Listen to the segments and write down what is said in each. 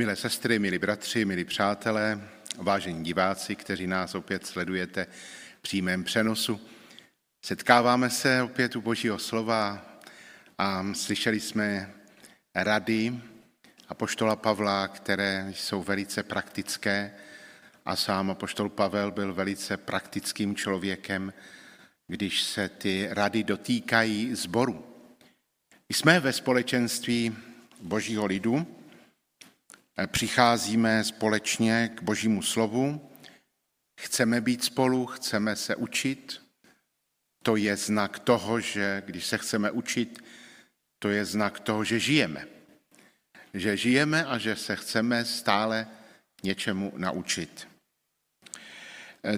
Milé sestry, milí bratři, milí přátelé, vážení diváci, kteří nás opět sledujete v přímém přenosu, setkáváme se opět u Božího slova a slyšeli jsme rady apoštola Pavla, které jsou velice praktické a sám apoštol Pavel byl velice praktickým člověkem, když se ty rady dotýkají zboru. Jsme ve společenství Božího lidu, přicházíme společně k Božímu slovu, chceme být spolu, chceme se učit. To je znak toho, že když se chceme učit, to je znak toho, že žijeme. Že žijeme a že se chceme stále něčemu naučit.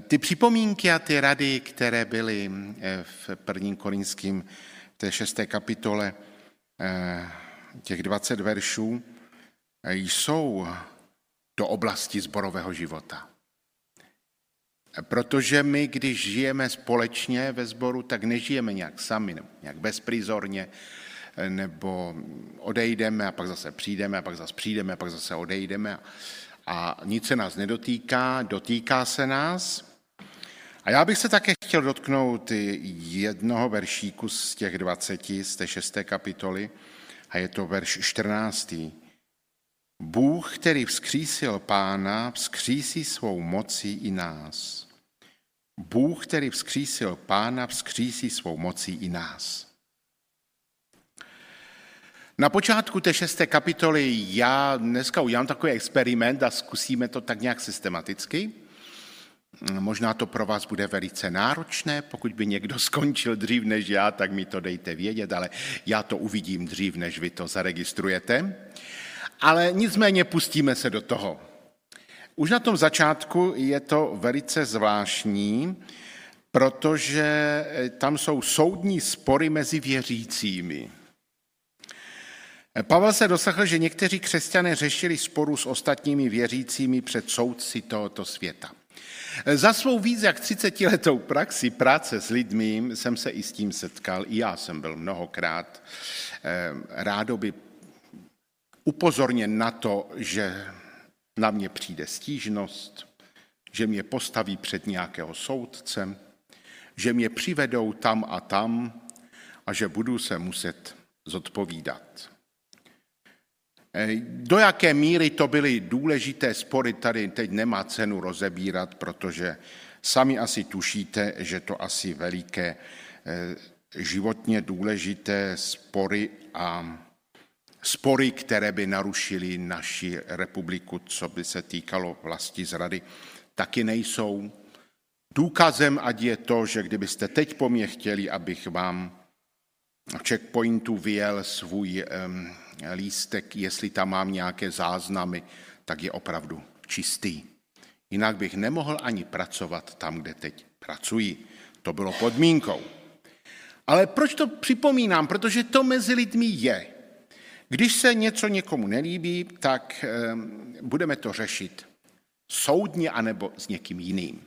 Ty připomínky a ty rady, které byly eh, v prvním korinským, té šesté kapitole, eh, těch 20 veršů, jsou do oblasti zborového života. Protože my, když žijeme společně ve sboru, tak nežijeme nějak sami, nebo nějak bezprizorně, nebo odejdeme a pak zase přijdeme a pak zase přijdeme a pak zase odejdeme a nic se nás nedotýká, dotýká se nás. A já bych se také chtěl dotknout jednoho veršíku z těch 20, z té šesté kapitoly, a je to verš 14. Bůh, který vzkřísil pána, vzkřísí svou mocí i nás. Bůh, který vzkřísil pána, vzkřísí svou mocí i nás. Na počátku té šesté kapitoly já dneska udělám takový experiment a zkusíme to tak nějak systematicky. Možná to pro vás bude velice náročné, pokud by někdo skončil dřív než já, tak mi to dejte vědět, ale já to uvidím dřív, než vy to zaregistrujete. Ale nicméně pustíme se do toho. Už na tom začátku je to velice zvláštní, protože tam jsou soudní spory mezi věřícími. Pavel se doslechl, že někteří křesťané řešili sporu s ostatními věřícími před soudci tohoto světa. Za svou víc jak 30 letou praxi práce s lidmi jsem se i s tím setkal. I já jsem byl mnohokrát eh, rádoby upozorněn na to, že na mě přijde stížnost, že mě postaví před nějakého soudce, že mě přivedou tam a tam a že budu se muset zodpovídat. Do jaké míry to byly důležité spory, tady teď nemá cenu rozebírat, protože sami asi tušíte, že to asi veliké eh, životně důležité spory a spory, které by narušily naši republiku, co by se týkalo vlasti zrady, taky nejsou. Důkazem ať je to, že kdybyste teď po mně chtěli, abych vám v checkpointu vyjel svůj um, lístek, jestli tam mám nějaké záznamy, tak je opravdu čistý. Jinak bych nemohl ani pracovat tam, kde teď pracuji. To bylo podmínkou. Ale proč to připomínám? Protože to mezi lidmi je. Když se něco někomu nelíbí, tak ehm, budeme to řešit soudně anebo s někým jiným.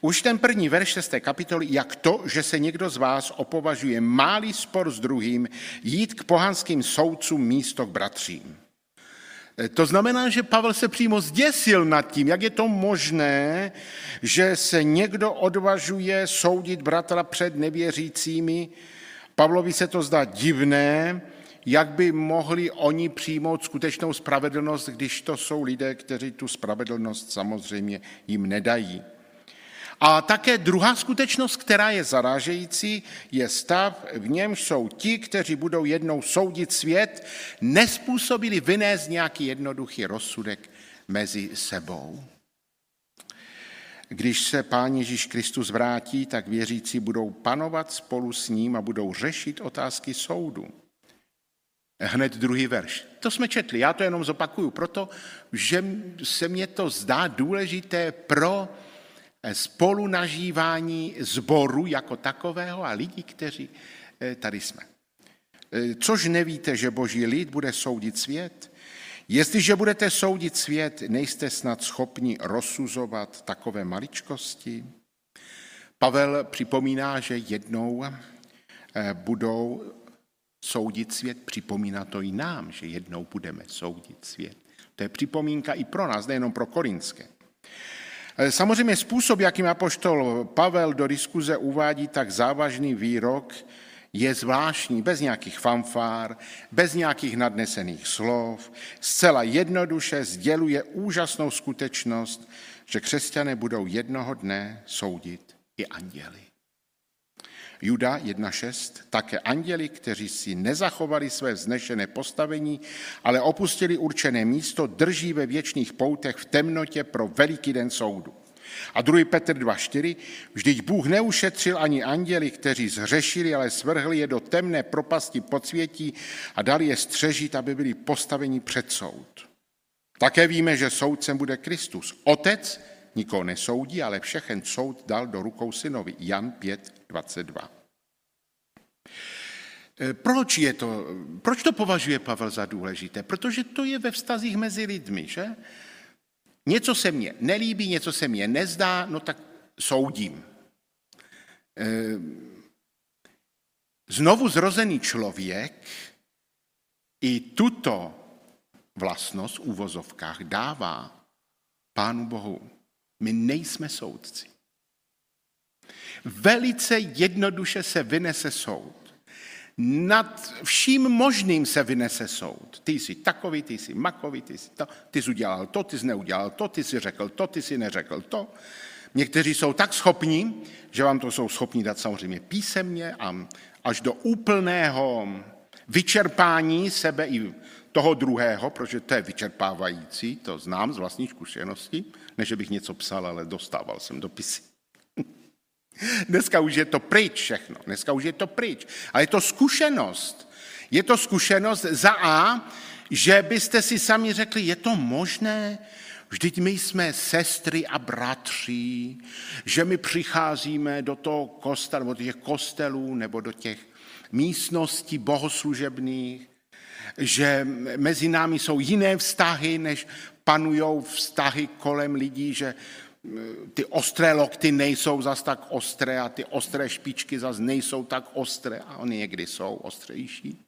Už ten první verš 6. kapitoly, jak to, že se někdo z vás opovažuje málý spor s druhým, jít k pohanským soudcům místo k bratřím. E, to znamená, že Pavel se přímo zděsil nad tím, jak je to možné, že se někdo odvažuje soudit bratra před nevěřícími. Pavlovi se to zdá divné, jak by mohli oni přijmout skutečnou spravedlnost, když to jsou lidé, kteří tu spravedlnost samozřejmě jim nedají. A také druhá skutečnost, která je zarážející, je stav, v němž jsou ti, kteří budou jednou soudit svět, nespůsobili vynést nějaký jednoduchý rozsudek mezi sebou. Když se Pán Ježíš Kristus vrátí, tak věřící budou panovat spolu s ním a budou řešit otázky soudu. Hned druhý verš. To jsme četli, já to jenom zopakuju, proto, že se mně to zdá důležité pro spolunažívání zboru jako takového a lidí, kteří eh, tady jsme. Eh, což nevíte, že boží lid bude soudit svět? Jestliže budete soudit svět, nejste snad schopni rozsuzovat takové maličkosti? Pavel připomíná, že jednou eh, budou soudit svět, připomíná to i nám, že jednou budeme soudit svět. To je připomínka i pro nás, nejenom pro korinské. Samozřejmě způsob, jakým apoštol Pavel do diskuze uvádí tak závažný výrok, je zvláštní, bez nějakých fanfár, bez nějakých nadnesených slov, zcela jednoduše sděluje úžasnou skutečnost, že křesťané budou jednoho dne soudit i anděli. Juda 1.6, také anděli, kteří si nezachovali své vznešené postavení, ale opustili určené místo, drží ve věčných poutech v temnotě pro veliký den soudu. A 2. Petr 2.4. Vždyť Bůh neušetřil ani anděli, kteří zřešili, ale svrhli je do temné propasti podsvětí a dali je střežit, aby byli postaveni před soud. Také víme, že soudcem bude Kristus. Otec nikoho nesoudí, ale všechen soud dal do rukou synovi. Jan 5.22. E, proč, je to, proč to považuje Pavel za důležité? Protože to je ve vztazích mezi lidmi, že? Něco se mně nelíbí, něco se mně nezdá, no tak soudím. Ehm, znovu zrozený člověk i tuto vlastnost v úvozovkách dává Pánu Bohu. My nejsme soudci. Velice jednoduše se vynese soud. Nad vším možným se vynese soud. Ty jsi takový, ty jsi makový, ty jsi to, ty jsi udělal to, ty jsi neudělal to, ty jsi řekl to, ty jsi neřekl to. Někteří jsou tak schopní, že vám to jsou schopni dát samozřejmě písemně a až do úplného vyčerpání sebe i toho druhého, protože to je vyčerpávající, to znám z vlastní zkušenosti, než bych něco psal, ale dostával jsem dopisy. Dneska už je to pryč všechno, dneska už je to pryč. Ale je to zkušenost. Je to zkušenost za A, že byste si sami řekli, je to možné, Vždyť my jsme sestry a bratři, že my přicházíme do toho kostela, nebo do těch kostelů, nebo do těch místností bohoslužebných, že mezi námi jsou jiné vztahy, než panují vztahy kolem lidí, že ty ostré lokty nejsou zas tak ostré a ty ostré špičky zas nejsou tak ostré a oni někdy jsou ostřejší.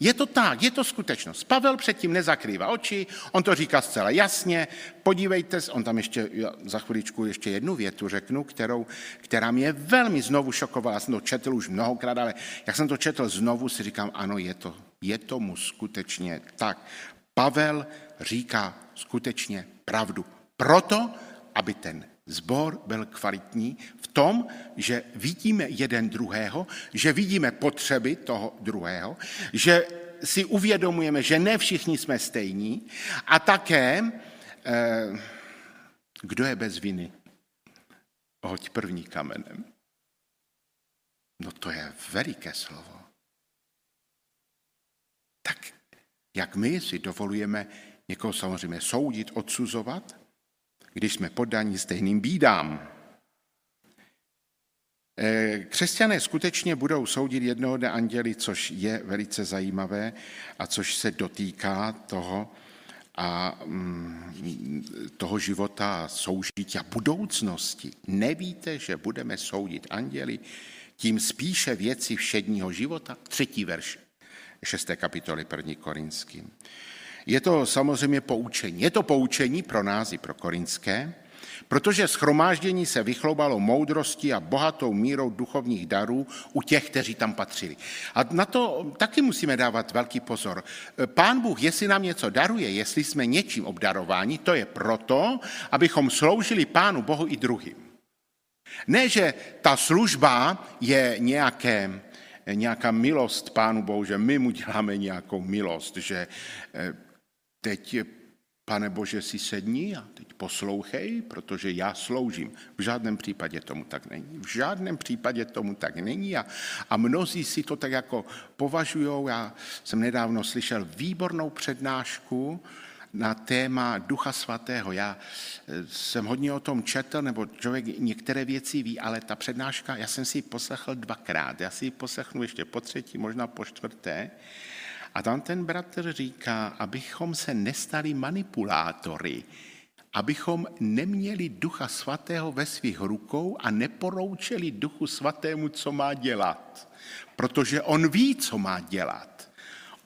Je to tak, je to skutečnost. Pavel předtím nezakrývá oči, on to říká zcela jasně. Podívejte, on tam ještě za chviličku ještě jednu větu řeknu, kterou, která mě velmi znovu šokovala. Já jsem to četl už mnohokrát, ale jak jsem to četl znovu, si říkám, ano, je to, je tomu skutečně tak. Pavel říká skutečně pravdu. Proto, aby ten zbor byl kvalitní v tom, že vidíme jeden druhého, že vidíme potřeby toho druhého, že si uvědomujeme, že ne všichni jsme stejní a také, eh, kdo je bez viny? Hoď první kamenem. No to je veliké slovo. Tak jak my si dovolujeme někoho samozřejmě soudit, odsuzovat, když jsme poddaní stejným bídám. Eh, křesťané skutečně budou soudit jednoho dne anděli, což je velice zajímavé a což se dotýká toho, a mm, toho života soužití a budoucnosti. Nevíte, že budeme soudit anděli, tím spíše věci všedního života. Třetí verš 6. kapitoly 1. Korinským. Je to samozřejmě poučení. Je to poučení pro nás i pro korinské, protože schromáždění se vychloubalo moudrosti a bohatou mírou duchovních darů u těch, kteří tam patřili. A na to taky musíme dávat velký pozor. Pán Bůh, jestli nám něco daruje, jestli jsme něčím obdarováni, to je proto, abychom sloužili Pánu Bohu i druhým. Ne, že ta služba je nějaké, nějaká milost Pánu Bohu, že my mu děláme nějakou milost, že eh, teď, pane Bože, si sedni a teď poslouchej, protože já sloužím. V žádném případě tomu tak není. V žádném případě tomu tak není a, a mnozí si to tak jako považují. Já jsem nedávno slyšel výbornou přednášku na téma Ducha Svatého. Já eh, jsem hodně o tom četl, nebo člověk některé věci ví, ale ta přednáška, já jsem si ji poslechl dvakrát. Já si ji poslechnu ještě po třetí, možná po čtvrté. A tam ten bratr říká, abychom se nestali manipulátory, abychom neměli ducha svatého ve svých rukou a neporoučeli duchu svatému, co má dělat. Protože on ví, co má dělat.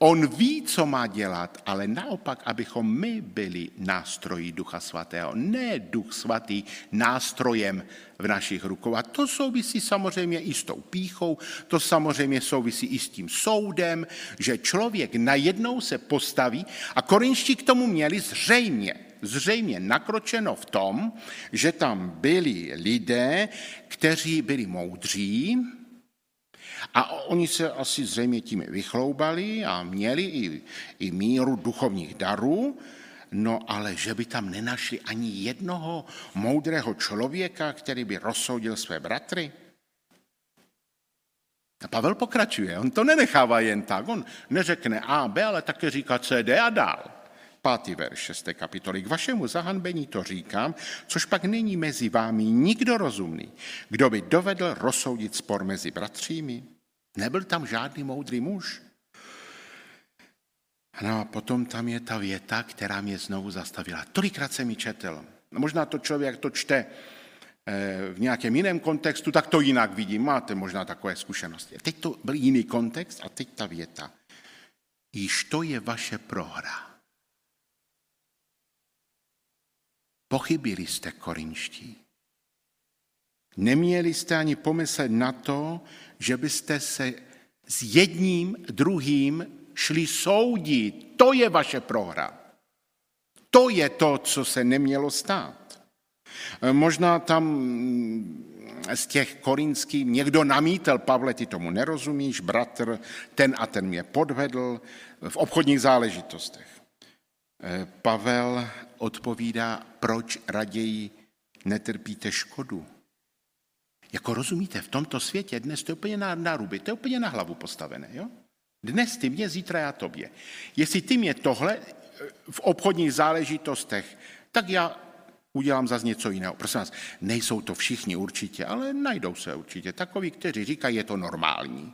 On ví, co má dělat, ale naopak, abychom my byli nástroji Ducha Svatého, ne Duch Svatý nástrojem v našich rukou. A to souvisí samozřejmě i s tou píchou, to samozřejmě souvisí i s tím soudem, že člověk najednou se postaví a korinští k tomu měli zřejmě, zřejmě nakročeno v tom, že tam byli lidé, kteří byli moudří, a oni se asi zřejmě tím vychloubali a měli i, i míru duchovních darů, no ale že by tam nenašli ani jednoho moudrého člověka, který by rozsoudil své bratry. A Pavel pokračuje, on to nenechává jen tak, on neřekne A, B, ale také říká C, D a dál. Pátý verš šesté kapitoly. K vašemu zahanbení to říkám, což pak není mezi vámi nikdo rozumný, kdo by dovedl rozsoudit spor mezi bratřími. Nebyl tam žádný moudrý muž. No a potom tam je ta věta, která mě znovu zastavila. Tolikrát jsem mi četl. Možná to člověk to čte eh, v nějakém jiném kontextu, tak to jinak vidí. Máte možná takové zkušenosti. Teď to byl jiný kontext a teď ta věta. Již to je vaše prohra. Pochybili jste korinští. Neměli jste ani pomyslet na to, že byste se s jedním, druhým šli soudit. To je vaše prohra. To je to, co se nemělo stát. Možná tam z těch korinských někdo namítal, Pavle, ty tomu nerozumíš, bratr, ten a ten mě podvedl v obchodních záležitostech. Pavel odpovídá, proč raději netrpíte škodu. Jako rozumíte, v tomto světě dnes to je úplně na, na ruby, to je úplně na hlavu postavené. Jo? Dnes ty mě, zítra já tobě. Jestli ty mě tohle eh, v obchodních záležitostech, tak já udělám zase něco jiného. Prosím vás, nejsou to všichni určitě, ale najdou se určitě takoví, kteří říkají, je to normální.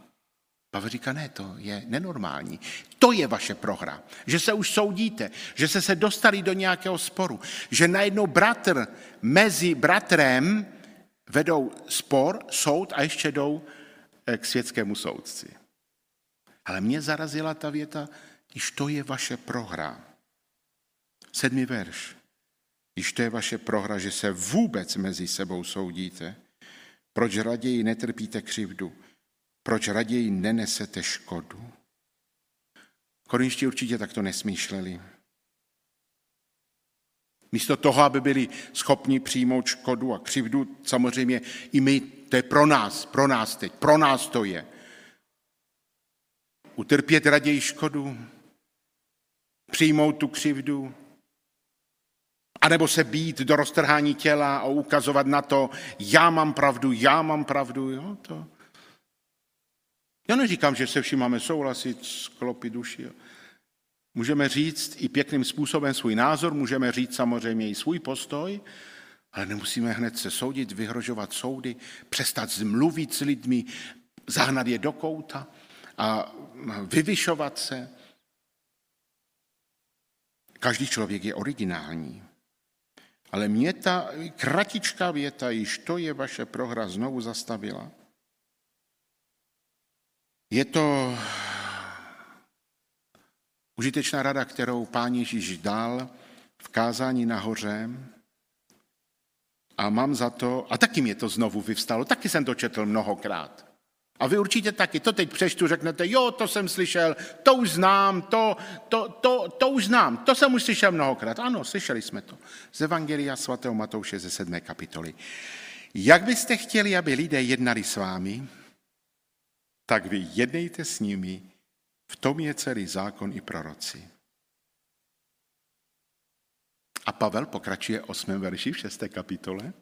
Pavel říká, ne, to je nenormální. To je vaše prohra. Že se už soudíte, že se se dostali do nějakého sporu, že najednou bratr mezi bratrem vedou spor, soud a ještě jdou eh, k světskému soudci. Ale mě zarazila ta věta, již to je vaše prohra. Sedmý verš. Již to je vaše prohra, že se vůbec mezi sebou soudíte. Proč raději netrpíte křivdu? Proč raději nenesete škodu? Korinští určitě takto nesmýšleli. Místo toho, aby byli schopni přijmout škodu a křivdu, samozřejmě i my, to je pro nás, pro nás teď, pro nás to je. Utrpět raději škodu, přijmout tu křivdu, anebo se být do roztrhání těla a ukazovat na to, já mám pravdu, já mám pravdu, jo, to. Já neříkám, že se vším máme souhlasit, sklopit duši, jo. Můžeme říct i pěkným způsobem svůj názor, můžeme říct samozřejmě i svůj postoj, ale nemusíme hned se soudit, vyhrožovat soudy, přestat zmluvit s lidmi, zahnat je do kouta a vyvyšovat se. Každý člověk je originální. Ale mě ta kratičká věta, již to je vaše prohra, znovu zastavila. Je to Užitečná rada, kterou pán Ježíš dal v kázání nahoře a mám za to, a taky mě to znovu vyvstalo, taky jsem to četl mnohokrát. A vy určitě taky, to teď přečtu, řeknete, jo, to jsem slyšel, to už znám, to, to, to, to už znám, to jsem už slyšel mnohokrát. Ano, slyšeli jsme to. Z Evangelia svatého Matouše ze 7. kapitoly. Jak byste chtěli, aby lidé jednali s vámi, tak vy jednejte s nimi v tom je celý zákon i proroci. A Pavel pokračuje 8. verši v 6. kapitole.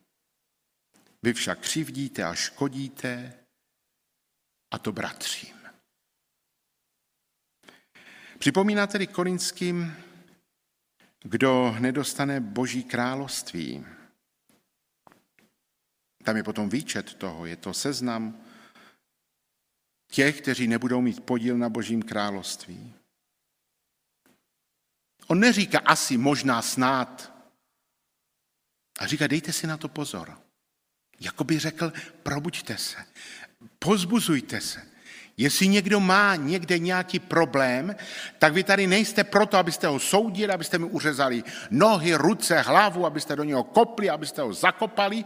Vy však křivdíte a škodíte, a to bratřím. Připomíná tedy korinským, kdo nedostane boží království. Tam je potom výčet toho, je to seznam těch, kteří nebudou mít podíl na božím království. On neříká asi, možná snad. A říká, dejte si na to pozor. Jakoby řekl, probuďte se, pozbuzujte se. Jestli někdo má někde nějaký problém, tak vy tady nejste proto, abyste ho soudili, abyste mu uřezali nohy, ruce, hlavu, abyste do něho kopli, abyste ho zakopali,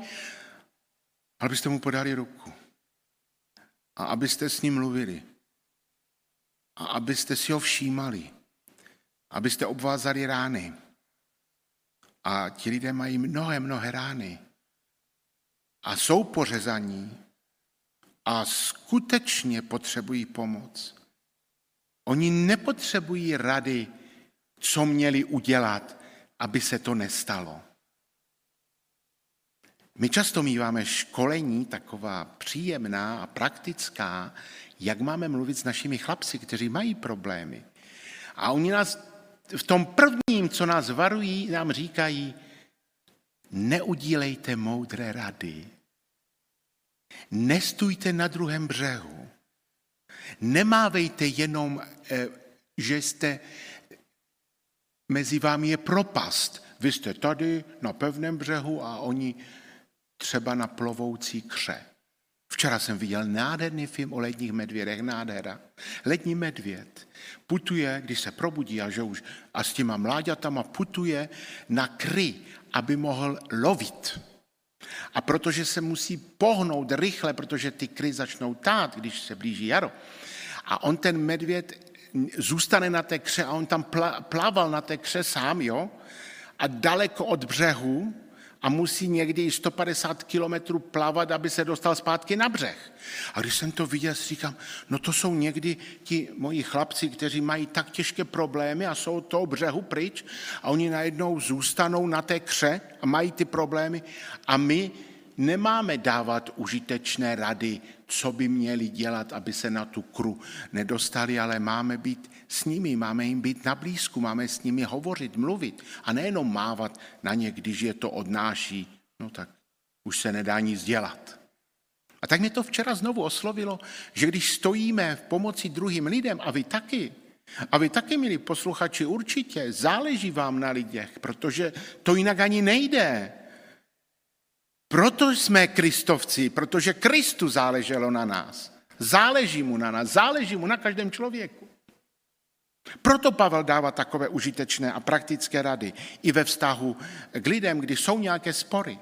ale abyste mu podali ruku. A abyste s ním mluvili. A abyste si ho všímali. Abyste obvázali rány. A ti lidé mají mnohé, mnohé rány. A jsou pořezaní, a skutečně potřebují pomoc. Oni nepotřebují rady, co měli udělat, aby se to nestalo. My často míváme školení, taková příjemná a praktická, jak máme mluvit s našimi chlapci, kteří mají problémy. A oni nás v tom prvním, co nás varují, nám říkají, neudílejte moudré rady, Nestůjte na druhém břehu. Nemávejte jenom, eh, že jste, mezi vámi je propast. Vy jste tady na pevném břehu a oni třeba na plovoucí kře. Včera jsem viděl nádherný film o ledních medvědech, nádhera. Lední medvěd putuje, když se probudí a že už a s těma mláďatama putuje na kry, aby mohl lovit. A protože se musí pohnout rychle, protože ty kry začnou tát, když se blíží jaro. A on ten medvěd zůstane na té kře a on tam plaval na té kře sám, jo? A daleko od břehu a musí někdy 150 kilometrů plavat, aby se dostal zpátky na břeh. A když jsem to viděl, říkám, no to jsou někdy ti moji chlapci, kteří mají tak těžké problémy a jsou toho břehu pryč a oni najednou zůstanou na té kře a mají ty problémy a my nemáme dávat užitečné rady, co by měli dělat, aby se na tu kru nedostali, ale máme být s nimi, máme jim být na blízku, máme s nimi hovořit, mluvit a nejenom mávat na ně, když je to odnáší, no tak už se nedá nic dělat. A tak mě to včera znovu oslovilo, že když stojíme v pomoci druhým lidem, a vy taky, a vy taky, milí posluchači, určitě záleží vám na lidech, protože to jinak ani nejde. Proto jsme kristovci, protože Kristu záleželo na nás. Záleží mu na nás, záleží mu na každém člověku. Proto Pavel dává takové užitečné a praktické rady i ve vztahu k lidem, kdy jsou nějaké spory.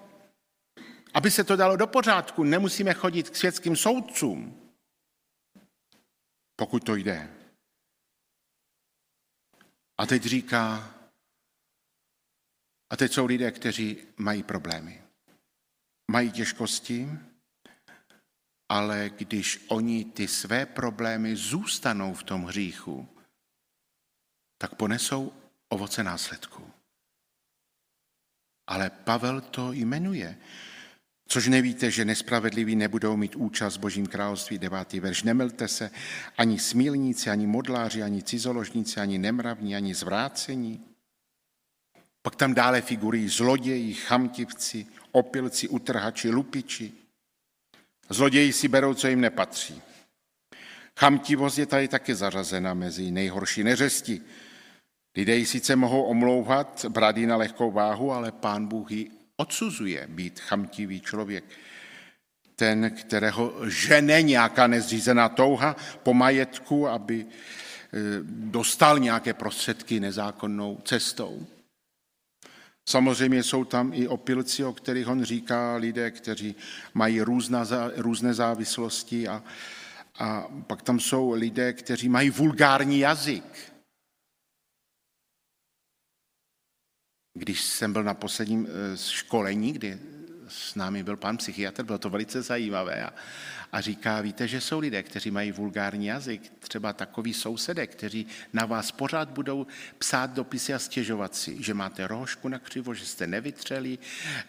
Aby se to dalo do pořádku, nemusíme chodit k světským soudcům, pokud to jde. A teď říká, a teď jsou lidé, kteří mají problémy mají těžkosti, ale když oni ty své problémy zůstanou v tom hříchu, tak ponesou ovoce následků. Ale Pavel to jmenuje. Což nevíte, že nespravedliví nebudou mít účast v Božím království, devátý verš. Nemilte se ani smílníci, ani modláři, ani cizoložníci, ani nemravní, ani zvrácení. Pak tam dále figurují zloději, chamtivci, opilci, utrhači, lupiči. Zloději si berou, co jim nepatří. Chamtivost je tady taky zařazena mezi nejhorší neřesti. Lidé ji sice mohou omlouvat, brát na lehkou váhu, ale pán Bůh ji odsuzuje být chamtivý člověk. Ten, kterého žene nějaká nezřízená touha po majetku, aby eh, dostal nějaké prostředky nezákonnou cestou. Samozřejmě jsou tam i opilci, o kterých on říká, lidé, kteří mají různá, různé závislosti a, a pak tam jsou lidé, kteří mají vulgární jazyk. Když jsem byl na posledním eh, školení, kdy s námi byl pan psychiatr, bylo to velice zajímavé a, a říká, víte, že jsou lidé, kteří mají vulgární jazyk, třeba takový sousedek, kteří na vás pořád budou psát dopisy a stěžovat si, že máte rohošku na křivo, že jste nevytřeli,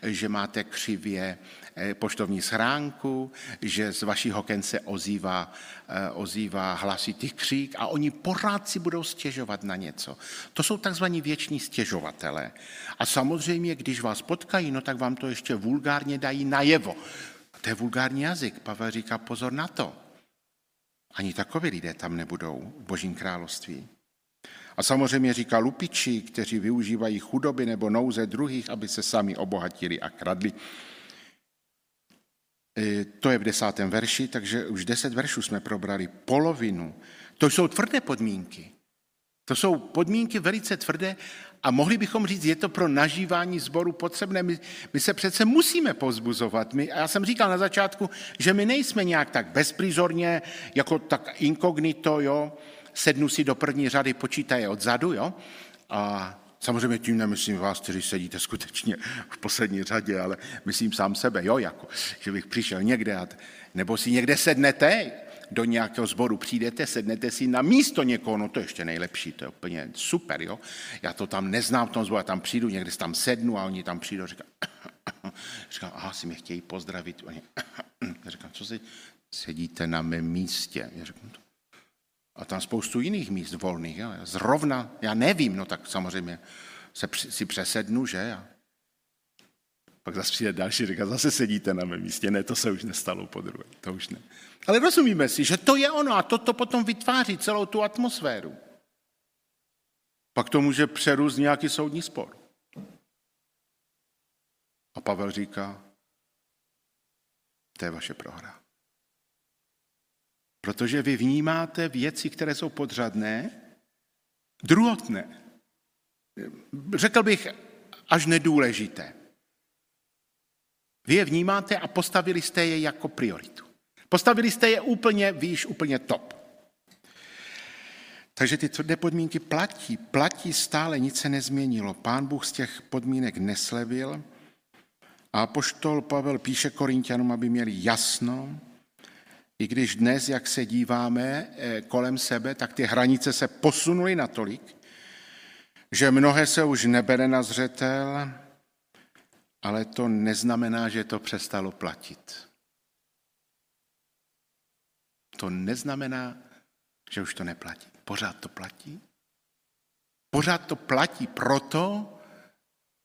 že máte křivě poštovní schránku, že z vaší hokence ozývá, eh, ozývá hlasitý křík a oni pořád si budou stěžovat na něco. To jsou takzvaní věční stěžovatelé. A samozřejmě, když vás potkají, no tak vám to ještě vulgárně dají najevo. To je vulgární jazyk. Pavel říká pozor na to. Ani takoví lidé tam nebudou v Božím království. A samozřejmě říká lupiči, kteří využívají chudoby nebo nouze druhých, aby se sami obohatili a kradli. E, to je v desátém verši, takže už deset veršů jsme probrali, polovinu. To jsou tvrdé podmínky. To jsou podmínky velice tvrdé a mohli bychom říct, je to pro nažívání sboru potřebné. My, my se přece musíme pozbuzovat. My, já jsem říkal na začátku, že my nejsme nějak tak bezprizorně, jako tak inkognito, jo, sednu si do první řady, počítaje odzadu, jo, a Samozřejmě tím nemyslím vás, kteří sedíte skutečně v poslední řadě, ale myslím sám sebe, jo, jako, že bych přišel někde, a, nebo si někde sednete, do nějakého sboru přijdete, sednete si na místo někoho, no to je ještě nejlepší, to je úplně super, jo. Já to tam neznám v tom sboru, já tam přijdu, někde tam sednu a oni tam přijdou a říkají, říkám, aha, si mě chtějí pozdravit. Oni, říkám, co si sedíte na mém místě? Já říkám, a tam spoustu jiných míst volných. Jo. Zrovna, já nevím, no tak samozřejmě se si přesednu, že? A pak zase přijde další, říká, zase sedíte na mém místě. Ne, to se už nestalo po druhé, to už ne. Ale rozumíme si, že to je ono a toto potom vytváří celou tu atmosféru. Pak to může přerůst nějaký soudní spor. A Pavel říká, to je vaše prohra. Protože vy vnímáte věci, které jsou podřadné, druhotné. Řekl bych až nedůležité. Vy je vnímáte a postavili jste je jako prioritu. Postavili jste je úplně výš, úplně top. Takže ty tvrdé podmínky platí, platí stále, nic se nezměnilo. Pán Bůh z těch podmínek neslevil a poštol Pavel píše Korintianům, aby měli jasno, i když dnes, jak se díváme eh, kolem sebe, tak ty hranice se posunuly natolik, že mnohé se už nebere na zřetel, ale to neznamená, že to přestalo platit. To neznamená, že už to neplatí. Pořád to platí. Pořád to platí proto,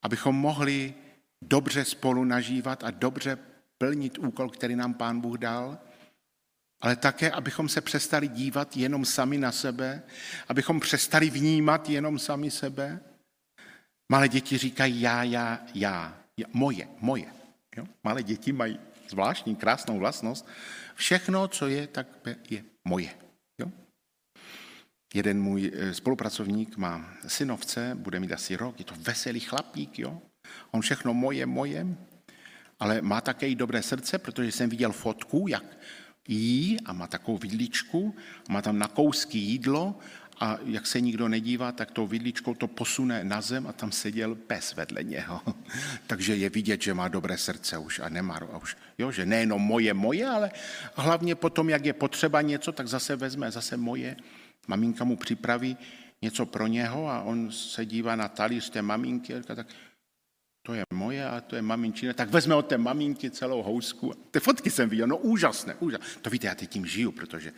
abychom mohli dobře spolu nažívat a dobře plnit úkol, který nám Pán Bůh dal, ale také, abychom se přestali dívat jenom sami na sebe, abychom přestali vnímat jenom sami sebe. Malé děti říkají já, já, já, moje, moje. Jo? Malé děti mají zvláštní, krásnou vlastnost. Všechno, co je, tak je moje. Jo? Jeden můj eh, spolupracovník má synovce, bude mít asi rok, je to veselý chlapík, jo? On všechno moje, moje, ale má také i dobré srdce, protože jsem viděl fotku, jak jí a má takovou vidličku, má tam na kousky jídlo a jak se nikdo nedívá, tak tou vidličkou to posune na zem a tam seděl pes vedle něho. Takže je vidět, že má dobré srdce už a nemá a už, jo, že nejenom moje, moje, ale hlavně potom, jak je potřeba něco, tak zase vezme zase moje. Maminka mu připraví něco pro něho a on se dívá na talíř té maminky a říká tak, to je moje a to je maminčina, tak vezme od té maminky celou housku. Ty fotky jsem viděl, no úžasné, úžasné. To víte, já teď tím žiju, protože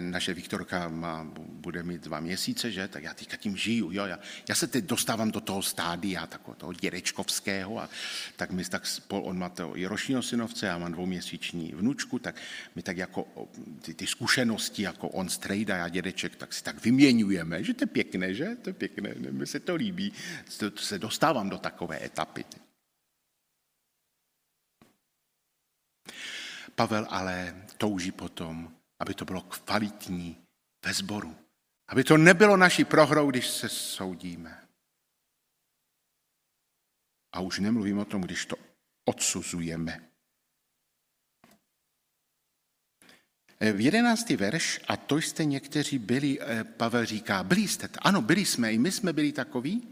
naše Viktorka má, bude mít dva měsíce, že? tak já teďka tím žiju. Jo? Já, já se teď dostávám do toho stádia, takového toho dědečkovského, a tak my tak spol, on má to i ročního synovce, já mám dvouměsíční vnučku, tak my tak jako ty, ty zkušenosti, jako on strejda, já dědeček, tak si tak vyměňujeme, že to je pěkné, že? To je pěkné, mi se to líbí, to, to se dostávám do takové etapy. Pavel ale touží potom, aby to bylo kvalitní ve sboru. Aby to nebylo naší prohrou, když se soudíme. A už nemluvím o tom, když to odsuzujeme. V jedenáctý verš, a to jste někteří byli, eh, Pavel říká, byli jste, ano, byli jsme, i my jsme byli takoví,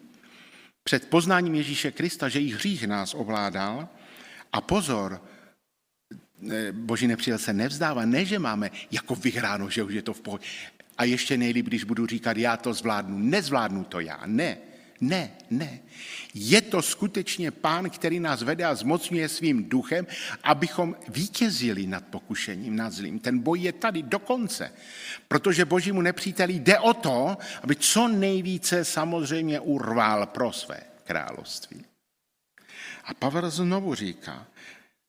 před poznáním Ježíše Krista, že jich hřích nás ovládal. A pozor, boží nepřítel se nevzdává, ne, že máme jako vyhráno, že už je to v pohodě. A ještě nejlíp, když budu říkat, já to zvládnu. Nezvládnu to já, ne. Ne, ne. Je to skutečně pán, který nás vede a zmocňuje svým duchem, abychom vítězili nad pokušením, nad zlým. Ten boj je tady dokonce, protože božímu nepříteli jde o to, aby co nejvíce samozřejmě urval pro své království. A Pavel znovu říká,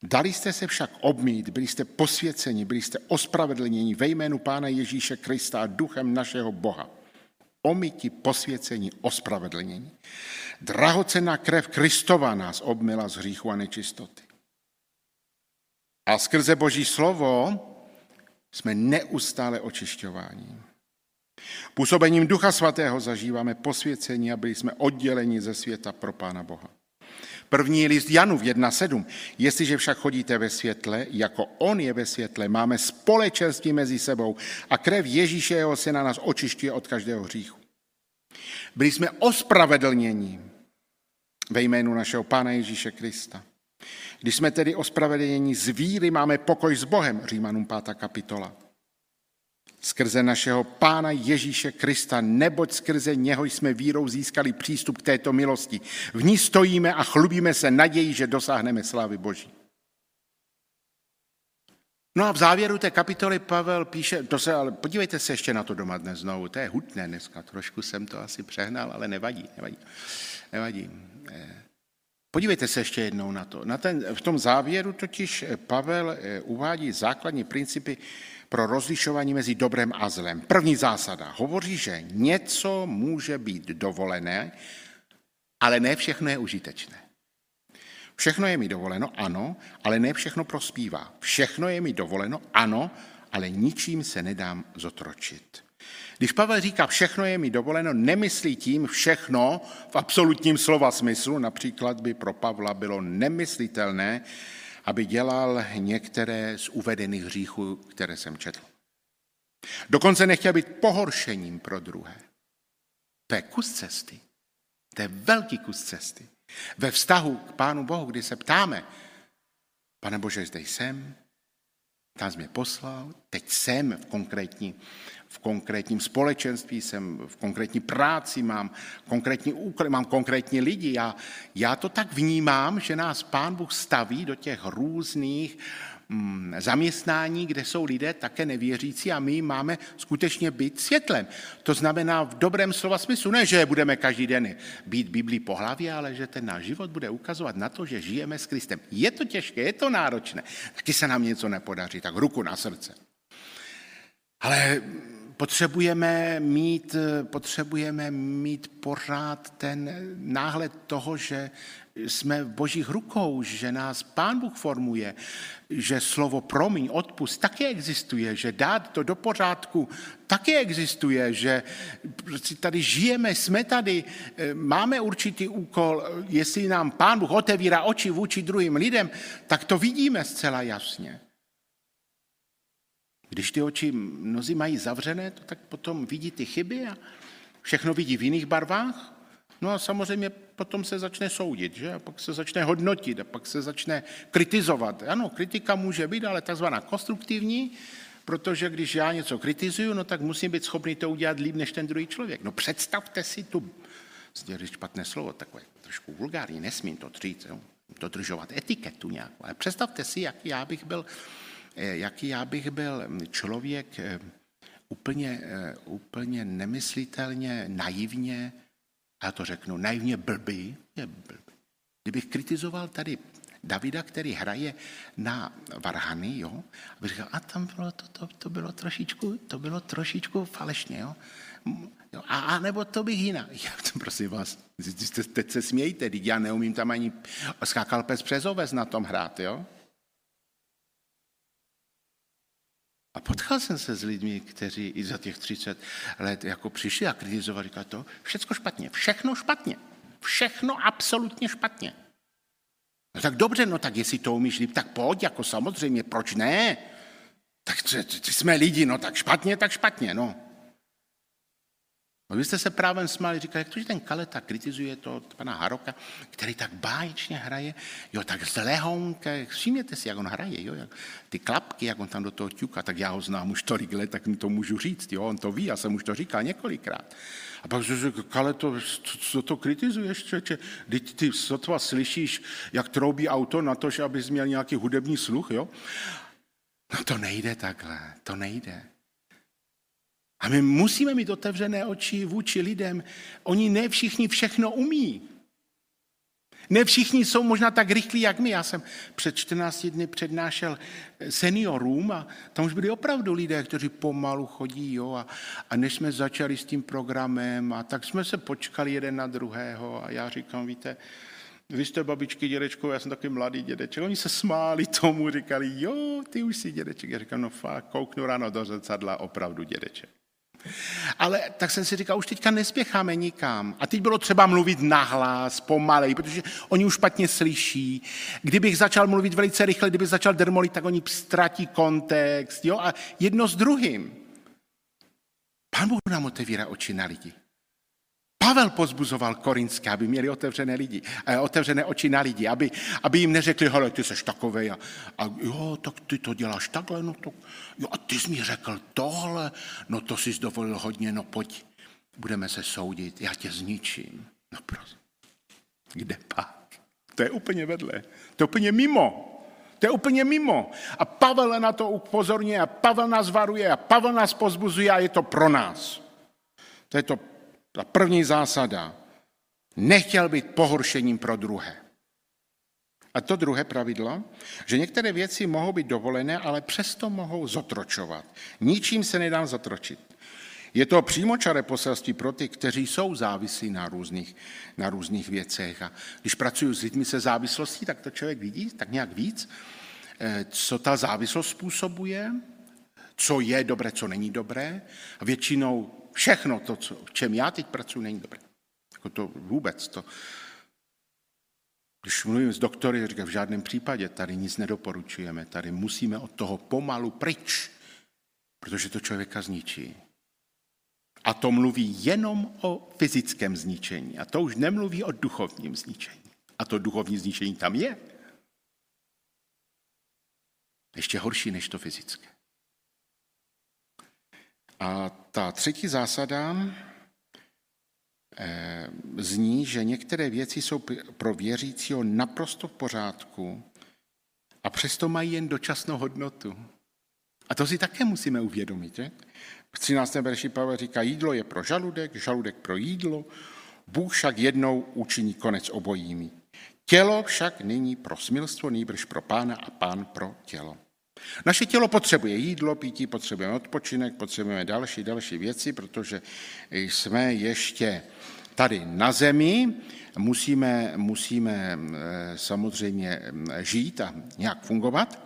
Dali jste se však obmít, byli jste posvěceni, byli jste ospravedlněni ve jménu Pána Ježíše Krista a duchem našeho Boha. omyti, posvěcení, ospravedlnění. Drahocená krev Kristova nás obmila z hříchu a nečistoty. A skrze Boží slovo jsme neustále očišťováni. Působením Ducha Svatého zažíváme posvěcení a byli jsme odděleni ze světa pro Pána Boha. První list Janův 1.7. Jestliže však chodíte ve světle, jako on je ve světle, máme společenství mezi sebou a krev Ježíše jeho syna nás očišťuje od každého hříchu. Byli jsme ospravedlněni ve jménu našeho Pána Ježíše Krista. Když jsme tedy ospravedlněni z víry, máme pokoj s Bohem, Římanům 5. kapitola. Skrze našeho Pána Ježíše Krista, neboť skrze něho jsme vírou získali přístup k této milosti. V ní stojíme a chlubíme se naději, že dosáhneme slávy Boží. No a v závěru té kapitoly Pavel píše, to se, ale podívejte se ještě na to doma dnes znovu, to je hutné dneska, trošku jsem to asi přehnal, ale nevadí, nevadí, nevadí. Eh, Podívejte se ještě jednou na to. Na ten, v tom závěru totiž Pavel eh, uvádí základní principy pro rozlišování mezi dobrem a zlem. První zásada hovoří, že něco může být dovolené, ale ne všechno je užitečné. Všechno je mi dovoleno, ano, ale ne všechno prospívá. Všechno je mi dovoleno, ano, ale ničím se nedám zotročit. Když Pavel říká, všechno je mi dovoleno, nemyslí tím všechno v absolutním slova smyslu. Například by pro Pavla bylo nemyslitelné, aby dělal některé z uvedených hříchů, které jsem četl. Dokonce nechtěl být pohoršením pro druhé. To je kus cesty. To je velký kus cesty. Ve vztahu k Pánu Bohu, kdy se ptáme, pane Bože, zde jsem, tam jsi mě poslal, teď jsem v konkrétní v konkrétním společenství, jsem v konkrétní práci, mám konkrétní úkoly, mám konkrétní lidi. Já, já to tak vnímám, že nás Pán Bůh staví do těch různých mm, zaměstnání, kde jsou lidé také nevěřící a my máme skutečně být světlem. To znamená v dobrém slova smyslu, ne, že budeme každý den být Biblii po hlavě, ale že ten náš život bude ukazovat na to, že žijeme s Kristem. Je to těžké, je to náročné, taky se nám něco nepodaří, tak ruku na srdce. Ale potřebujeme mít, potřebujeme mít pořád ten náhled toho, že jsme v božích rukou, že nás Pán Bůh formuje, že slovo promiň, odpust taky existuje, že dát to do pořádku taky existuje, že prostě tady žijeme, jsme tady, máme určitý úkol, jestli nám Pán Bůh otevírá oči vůči druhým lidem, tak to vidíme zcela jasně. Když ty oči mnozí mají zavřené, to tak potom vidí ty chyby a všechno vidí v jiných barvách. No a samozřejmě potom se začne soudit, že? A pak se začne hodnotit a pak se začne kritizovat. Ano, kritika může být, ale takzvaná konstruktivní, protože když já něco kritizuju, no tak musím být schopný to udělat líp než ten druhý člověk. No představte si tu, sdělí špatné slovo, takové trošku vulgární, nesmím to říct, jo? dodržovat etiketu nějakou, ale představte si, jak já bych byl jaký já bych byl člověk eh, úplně, eh, úplně nemyslitelně naivně, já to řeknu, naivně blbý, je blbý. Kdybych kritizoval tady Davida, který hraje na varhany, jo, a bych říkal, a tam bylo to, to, to bylo trošičku, to bylo trošičku falešně, jo. jo a, a, nebo to bych jinak. Já to prosím vás, teď se smějte, teď já neumím tam ani skákal pes přes oves na tom hrát, jo. A potkal jsem se s lidmi, kteří i za těch 30 let jako přišli a kritizovali, říkali to, všechno špatně, všechno špatně, všechno absolutně špatně. No tak dobře, no tak jestli to umíš líp, tak pojď, jako samozřejmě, proč ne? Tak jsme lidi, no tak špatně, tak špatně, no. No, vy jste se právě smáli, říkali, jak to, že ten Kaleta kritizuje to pana Haroka, který tak báječně hraje, jo, tak z lehonka, všimněte si, jak on hraje, jo, jak ty klapky, jak on tam do toho ťuka, tak já ho znám už tolik let, tak mi to můžu říct, jo, on to ví, já jsem už to říkal několikrát. A pak říká, Kaleto, co to kritizuješ, čeče? Teď ty sotva slyšíš, jak troubí auto na to, že abys měl nějaký hudební sluch, jo? No to nejde takhle, to nejde. A my musíme mít otevřené oči vůči lidem. Oni ne všichni všechno umí. Ne všichni jsou možná tak rychlí, jak my. Já jsem před 14 dny přednášel seniorům a tam už byli opravdu lidé, kteří pomalu chodí. Jo, a, a než jsme začali s tím programem, a tak jsme se počkali jeden na druhého a já říkám, víte, vy jste babičky, dědečko, já jsem taky mladý dědeček. Oni se smáli tomu, říkali, jo, ty už jsi dědeček. Já říkám, no fakt, kouknu ráno do zrcadla, opravdu dědeček. Ale tak jsem si říkal, už teďka nespěcháme nikam. A teď bylo třeba mluvit nahlas, pomalej, protože oni už špatně slyší. Kdybych začal mluvit velice rychle, kdybych začal dermolit, tak oni ztratí kontext. Jo? A jedno s druhým. Pán Bůh nám otevírá oči na lidi. Pavel pozbuzoval Korinské, aby měli otevřené, lidi, eh, otevřené oči na lidi, aby, aby jim neřekli, hele, ty seš takovej a, a jo, tak ty to děláš takhle, no to, jo, a ty jsi mi řekl tohle, no to jsi dovolil hodně, no pojď, budeme se soudit, já tě zničím. No prosím, kde pak? To je úplně vedle, to je úplně mimo. To je úplně mimo. A Pavel na to upozorňuje a Pavel nás varuje a Pavel nás pozbuzuje a je to pro nás. To je to ta první zásada. Nechtěl být pohoršením pro druhé. A to druhé pravidlo, že některé věci mohou být dovolené, ale přesto mohou zotročovat. Ničím se nedám zotročit. Je to přímočaré poselství pro ty, kteří jsou závislí na různých, na různých věcech. A když pracuji s lidmi se závislostí, tak to člověk vidí tak nějak víc, eh, co ta závislost způsobuje, co je dobré, co není dobré. A většinou všechno to, co, v čem já teď pracuji, není dobré. Jako to vůbec. To. Když mluvím s doktory, říkám, v žádném případě tady nic nedoporučujeme, tady musíme od toho pomalu pryč, protože to člověka zničí. A to mluví jenom o fyzickém zničení. A to už nemluví o duchovním zničení. A to duchovní zničení tam je. Ještě horší než to fyzické. A ta třetí zásada eh, zní, že některé věci jsou pro věřícího naprosto v pořádku a přesto mají jen dočasnou hodnotu. A to si také musíme uvědomit. Že? V 13. verši Pavel říká, jídlo je pro žaludek, žaludek pro jídlo, Bůh však jednou učiní konec obojími. Tělo však není pro smilstvo, nýbrž pro pána a pán pro tělo. Naše tělo potřebuje jídlo, pití, potřebujeme odpočinek, potřebujeme další, další věci, protože jsme ještě tady na zemi, musíme, musíme eh, samozřejmě eh, žít a nějak fungovat,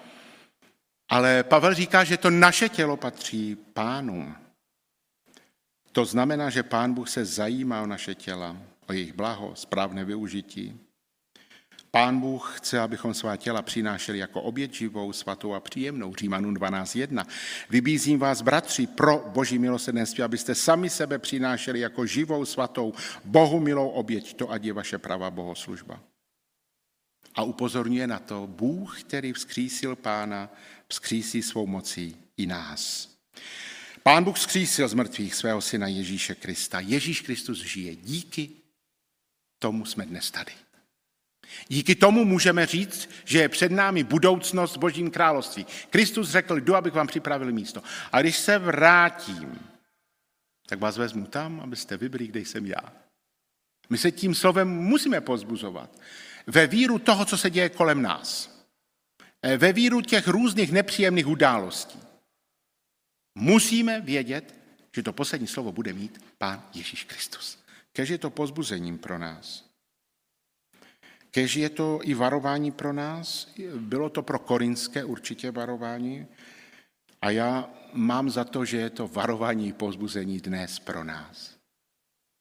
ale Pavel říká, že to naše tělo patří pánu. To znamená, že pán Bůh se zajímá o naše těla, o jejich blaho, správné využití. Pán Bůh chce, abychom svá těla přinášeli jako oběť živou, svatou a příjemnou. Římanům 12.1. Vybízím vás, bratři, pro boží milosrdenství, abyste sami sebe přinášeli jako živou, svatou, Bohu milou oběť. To ať je vaše pravá bohoslužba. A upozorňuje na to, Bůh, který vzkřísil pána, vzkřísí svou mocí i nás. Pán Bůh vzkřísil z mrtvých svého syna Ježíše Krista. Ježíš Kristus žije. Díky tomu jsme dnes tady. Díky tomu můžeme říct, že je před námi budoucnost v Božím království. Kristus řekl, jdu, abych vám připravil místo. A když se vrátím, tak vás vezmu tam, abyste vybrali, kde jsem já. My se tím slovem musíme pozbuzovat. Ve víru toho, co se děje kolem nás. Ve víru těch různých nepříjemných událostí. Musíme vědět, že to poslední slovo bude mít Pán Ježíš Kristus. Kež je to pozbuzením pro nás. Kež je to i varování pro nás, bylo to pro korinské určitě varování a já mám za to, že je to varování pozbuzení dnes pro nás.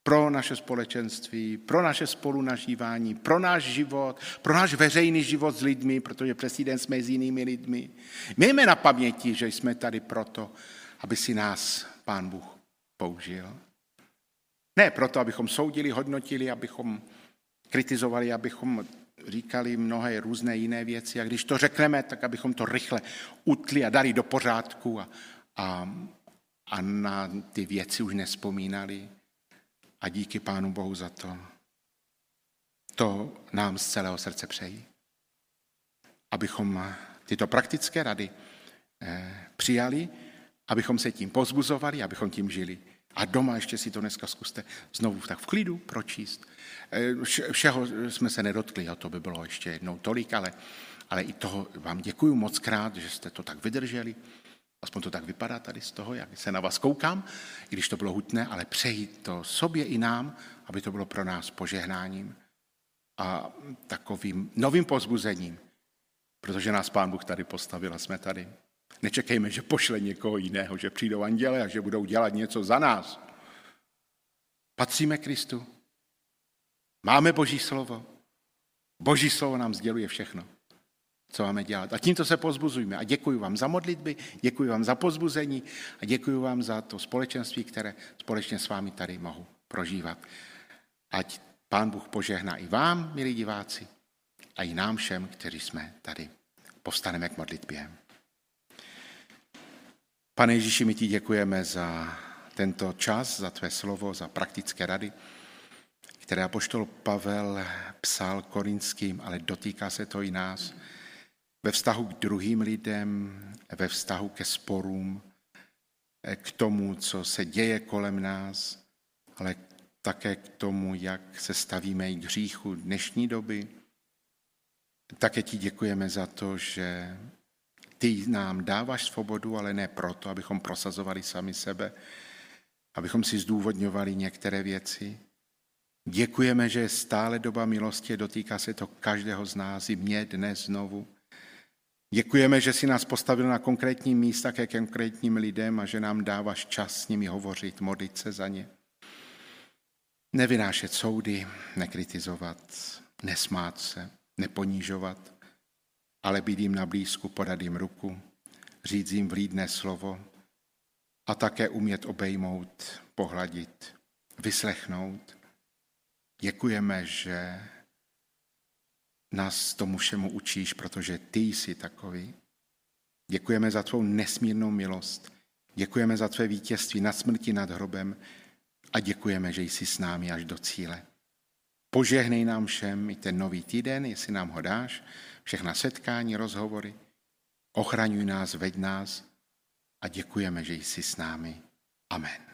Pro naše společenství, pro naše spolunažívání, pro náš život, pro náš veřejný život s lidmi, protože přes den jsme s jinými lidmi. Mějme na paměti, že jsme tady proto, aby si nás Pán Bůh použil. Ne proto, abychom soudili, hodnotili, abychom kritizovali, abychom říkali mnohé různé jiné věci a když to řekneme, tak abychom to rychle utli a dali do pořádku a, a, a na ty věci už nespomínali. A díky Pánu Bohu za to. To nám z celého srdce přeji. Abychom tyto praktické rady eh, přijali, abychom se tím pozbuzovali, abychom tím žili A doma ještě si to dneska zkuste znovu tak v klidu pročíst. Eh, všeho jsme se nedotkli, a to by bylo ještě jednou tolik, ale, ale i toho vám děkuji moc krát, že jste to tak vydrželi. Aspoň to tak vypadá tady z toho, jak se na vás koukám, i když to bylo hutné, ale přeji to sobě i nám, aby to bylo pro nás požehnáním a takovým novým pozbuzením, protože nás Pán Bůh tady postavil a jsme tady. Nečekejme, že pošle někoho jiného, že přijdou anděle a že budou dělat něco za nás. Patříme Kristu. Máme Boží slovo. Boží slovo nám sděluje všechno, co máme dělat. A tímto se pozbuzujme. A děkuji vám za modlitby, děkuji vám za pozbuzení a děkuji vám za to společenství, které společně s vámi tady mohu prožívat. Ať Pán Bůh požehná i vám, milí diváci, a i nám všem, kteří jsme tady. Povstaneme k modlitbě. Pane Ježíši, my ti děkujeme za tento čas, za tvé slovo, za praktické rady, které apoštol Pavel psal korinským, ale dotýká se to i nás. Ve vztahu k druhým lidem, ve vztahu ke sporům, k tomu, co se děje kolem nás, ale také k tomu, jak se stavíme i k hříchu dnešní doby. Také ti děkujeme za to, že ty nám dáváš svobodu, ale ne proto, abychom prosazovali sami sebe, abychom si zdůvodňovali některé věci. Děkujeme, že je stále doba milosti, dotýká se to každého z nás, i mě dnes znovu. Děkujeme, že si nás postavil na konkrétní místa ke konkrétním lidem a že nám dáváš čas s nimi hovořit, modlit se za ně. Nevynášet soudy, nekritizovat, nesmát se, neponížovat, ale být jim na blízku, podat jim ruku, říct jim vlídné slovo a také umět obejmout, pohladit, vyslechnout. Děkujeme, že nás tomu všemu učíš, protože ty jsi takový. Děkujeme za tvou nesmírnou milost. Děkujeme za tvé vítězství nad smrti nad hrobem a děkujeme, že jsi s námi až do cíle. Požehnej nám všem i ten nový týden, jestli nám ho dáš, všechna setkání, rozhovory. Ochraňuj nás, veď nás a děkujeme, že jsi s námi. Amen.